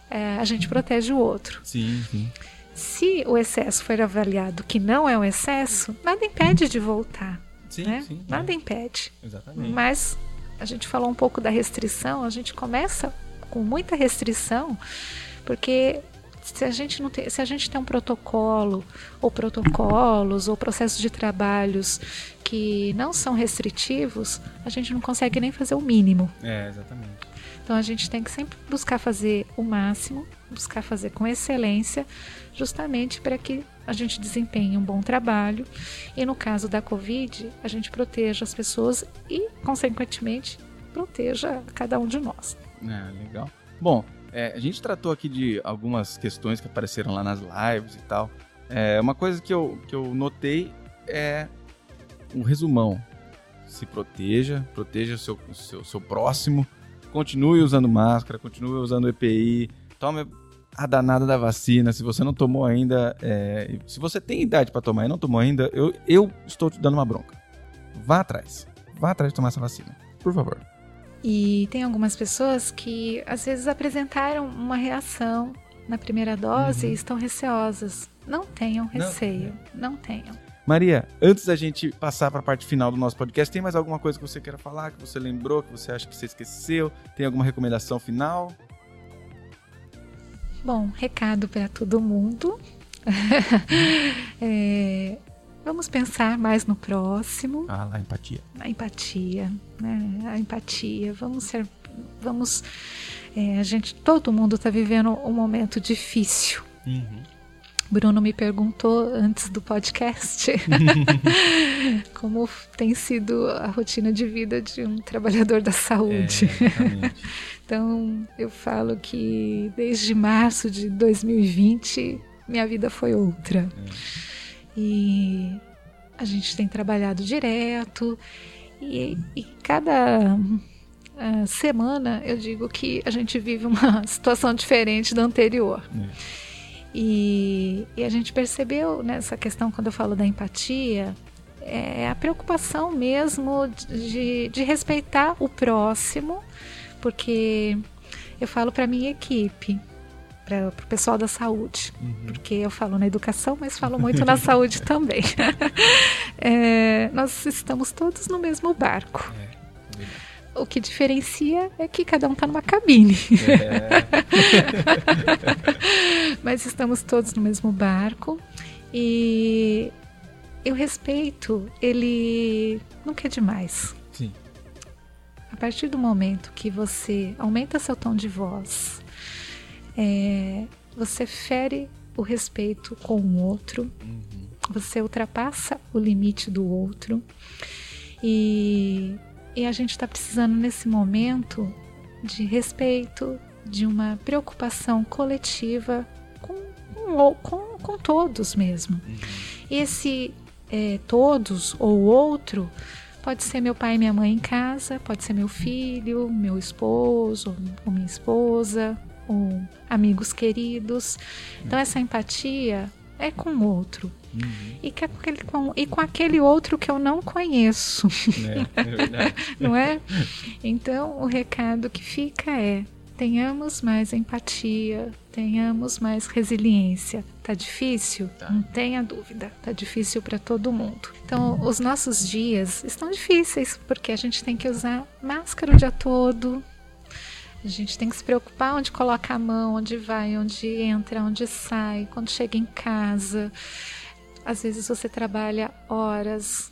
é, a gente protege o outro. Sim, sim. Se o excesso for avaliado que não é um excesso, nada impede de voltar. Sim, né? sim. Nada é. impede. Exatamente. Mas a gente falou um pouco da restrição, a gente começa com muita restrição, porque se a gente não tem, se a gente tem um protocolo ou protocolos ou processos de trabalhos que não são restritivos, a gente não consegue nem fazer o mínimo. É, exatamente. Então a gente tem que sempre buscar fazer o máximo, buscar fazer com excelência, justamente para que a gente desempenhe um bom trabalho e no caso da Covid, a gente proteja as pessoas e, consequentemente, proteja cada um de nós. É, legal. Bom, é, a gente tratou aqui de algumas questões que apareceram lá nas lives e tal. É, uma coisa que eu, que eu notei é um resumão. Se proteja, proteja o seu, seu, seu próximo, continue usando máscara, continue usando EPI, tome a danada da vacina. Se você não tomou ainda, é, se você tem idade para tomar e não tomou ainda, eu, eu estou te dando uma bronca. Vá atrás, vá atrás de tomar essa vacina, por favor. E tem algumas pessoas que às vezes apresentaram uma reação na primeira dose e estão receosas. Não tenham receio, não tenham. Maria, antes da gente passar para a parte final do nosso podcast, tem mais alguma coisa que você queira falar, que você lembrou, que você acha que você esqueceu? Tem alguma recomendação final? Bom, recado para todo mundo. É, vamos pensar mais no próximo, Ah, lá, empatia. a empatia, né? A empatia. Vamos ser vamos. É, a gente, todo mundo está vivendo um momento difícil. Uhum. Bruno me perguntou antes do podcast como tem sido a rotina de vida de um trabalhador da saúde. É, então, eu falo que desde março de 2020 minha vida foi outra. É. E a gente tem trabalhado direto e, e cada uh, semana eu digo que a gente vive uma situação diferente da anterior. É. E, e a gente percebeu nessa questão, quando eu falo da empatia, é a preocupação mesmo de, de respeitar o próximo, porque eu falo para minha equipe, para o pessoal da saúde, uhum. porque eu falo na educação, mas falo muito na saúde também. é, nós estamos todos no mesmo barco. É. O que diferencia é que cada um está numa cabine. É. Mas estamos todos no mesmo barco e o respeito, ele nunca é demais. Sim. A partir do momento que você aumenta seu tom de voz, é, você fere o respeito com o outro, uhum. você ultrapassa o limite do outro e e a gente está precisando nesse momento de respeito, de uma preocupação coletiva com, com, com, com todos mesmo. Uhum. Esse é, todos ou outro pode ser meu pai e minha mãe em casa, pode ser meu filho, meu esposo ou minha esposa, ou amigos queridos. Então essa empatia é com o outro. Uhum. E, com aquele, com, e com aquele outro que eu não conheço. É, é verdade. não é? Então, o recado que fica é: tenhamos mais empatia, tenhamos mais resiliência. Tá difícil? Tá. Não tenha dúvida, tá difícil para todo mundo. Então, os nossos dias estão difíceis porque a gente tem que usar máscara o dia todo. A gente tem que se preocupar onde coloca a mão, onde vai, onde entra, onde sai, quando chega em casa. Às vezes você trabalha horas,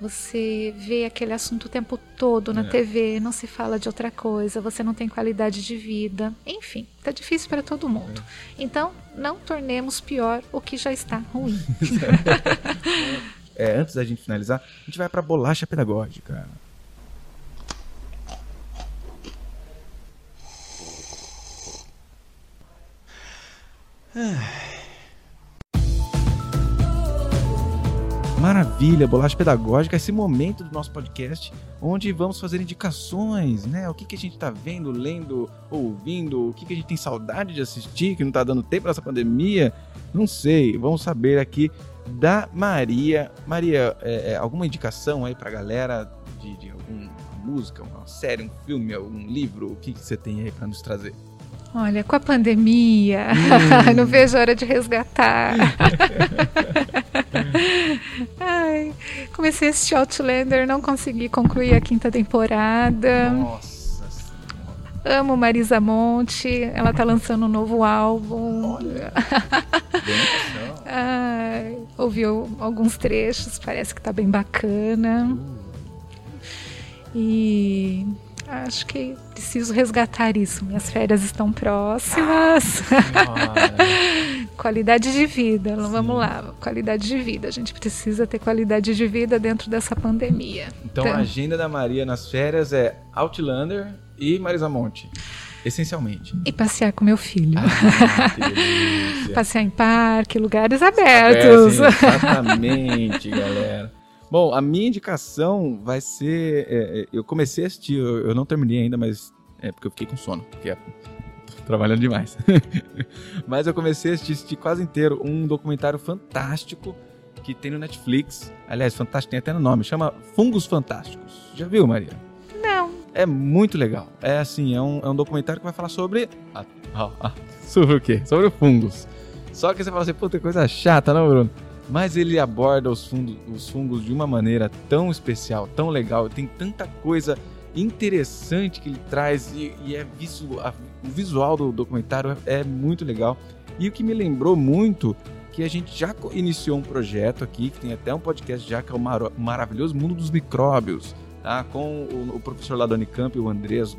você vê aquele assunto o tempo todo na é. TV, não se fala de outra coisa, você não tem qualidade de vida. Enfim, tá difícil para todo mundo. É. Então, não tornemos pior o que já está ruim. é, antes da gente finalizar, a gente vai para bolacha pedagógica. Ah. Maravilha, bolacha pedagógica, esse momento do nosso podcast onde vamos fazer indicações, né? O que, que a gente está vendo, lendo, ouvindo, o que, que a gente tem saudade de assistir, que não está dando tempo nessa pandemia, não sei. Vamos saber aqui da Maria. Maria, é, é, alguma indicação aí para a galera de, de alguma música, uma série, um filme, algum livro? O que, que você tem aí para nos trazer? Olha, com a pandemia, hum. não vejo a hora de resgatar. Ai, comecei a assistir Outlander, não consegui concluir a quinta temporada. Nossa Amo Marisa Monte, ela tá lançando um novo álbum. Olha. Ai, ouvi alguns trechos, parece que tá bem bacana. Uh. E Acho que preciso resgatar isso. Minhas férias estão próximas. qualidade de vida. Sim. Vamos lá, qualidade de vida. A gente precisa ter qualidade de vida dentro dessa pandemia. Então, então a agenda da Maria nas férias é Outlander e Marisa Monte. Essencialmente. E passear com meu filho. Ah, passear em parque, lugares abertos. Sim, exatamente, galera. Bom, a minha indicação vai ser. É, é, eu comecei a assistir, eu, eu, não terminei ainda, mas é porque eu fiquei com sono, porque é, trabalhando demais. mas eu comecei a assistir, quase inteiro um documentário fantástico que tem no Netflix. Aliás, fantástico tem até no nome, chama Fungos Fantásticos. Já viu, Maria? Não. É muito legal. É assim, é um, é um documentário que vai falar sobre. Ah, ah, ah, sobre o quê? Sobre fungos. Só que você fala assim, puta, coisa chata, não, Bruno? mas ele aborda os, fundos, os fungos de uma maneira tão especial, tão legal, tem tanta coisa interessante que ele traz e, e é visual, o visual do documentário é, muito legal. E o que me lembrou muito que a gente já iniciou um projeto aqui, que tem até um podcast já, que é o Mar Maravilhoso Mundo dos Micróbios, tá? com o, o professor lá da Unicamp, o Andrés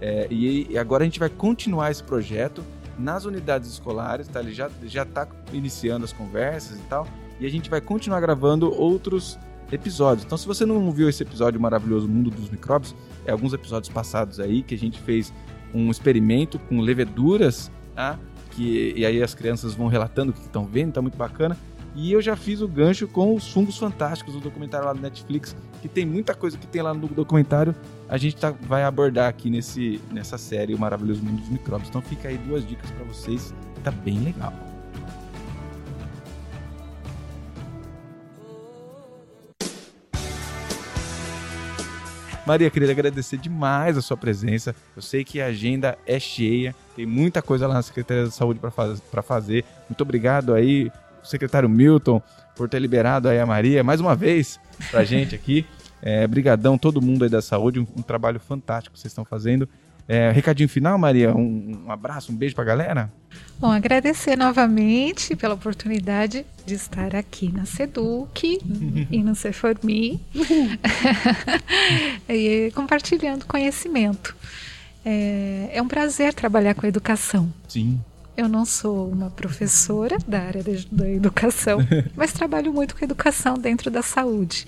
É, e, e, agora a gente vai continuar esse projeto nas unidades escolares, tá? Ele já está iniciando as conversas e tal. E a gente vai continuar gravando outros episódios. Então, se você não viu esse episódio maravilhoso Mundo dos Micróbios, é alguns episódios passados aí que a gente fez um experimento com leveduras, tá? Que, e aí as crianças vão relatando o que estão vendo, tá muito bacana. E eu já fiz o gancho com os fungos fantásticos do documentário lá do Netflix, que tem muita coisa que tem lá no documentário, a gente tá, vai abordar aqui nesse, nessa série O Maravilhoso Mundo dos Micróbios. Então fica aí duas dicas para vocês, tá bem legal. Maria, queria agradecer demais a sua presença. Eu sei que a agenda é cheia, tem muita coisa lá na Secretaria da Saúde para faz, fazer. Muito obrigado aí, secretário Milton, por ter liberado aí a Maria mais uma vez para gente aqui. É, brigadão todo mundo aí da saúde, um, um trabalho fantástico que vocês estão fazendo. É, recadinho final, Maria, um, um abraço, um beijo para a galera. Bom, agradecer novamente pela oportunidade de estar aqui na Seduc e no Ceformi e compartilhando conhecimento. É, é um prazer trabalhar com a educação. Sim. Eu não sou uma professora da área da educação, mas trabalho muito com educação dentro da saúde.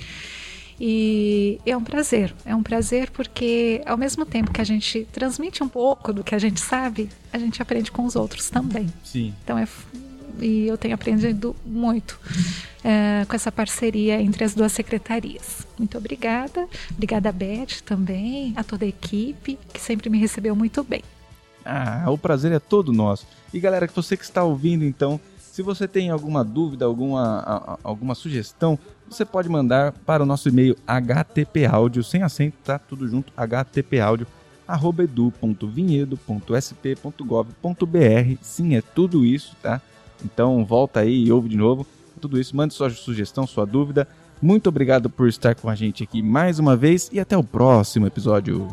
E é um prazer, é um prazer porque ao mesmo tempo que a gente transmite um pouco do que a gente sabe, a gente aprende com os outros também. Sim. Então é e eu tenho aprendido muito é, com essa parceria entre as duas secretarias. Muito obrigada, obrigada a Beth também, a toda a equipe que sempre me recebeu muito bem. Ah, o prazer é todo nosso. E galera, você que está ouvindo então, se você tem alguma dúvida, alguma, alguma sugestão, você pode mandar para o nosso e-mail htpaudio, sem acento, tá? Tudo junto, htpaudio, arroba edu.vinhedo.sp.gov.br. Sim, é tudo isso, tá? Então volta aí e ouve de novo. Tudo isso, mande sua sugestão, sua dúvida. Muito obrigado por estar com a gente aqui mais uma vez e até o próximo episódio.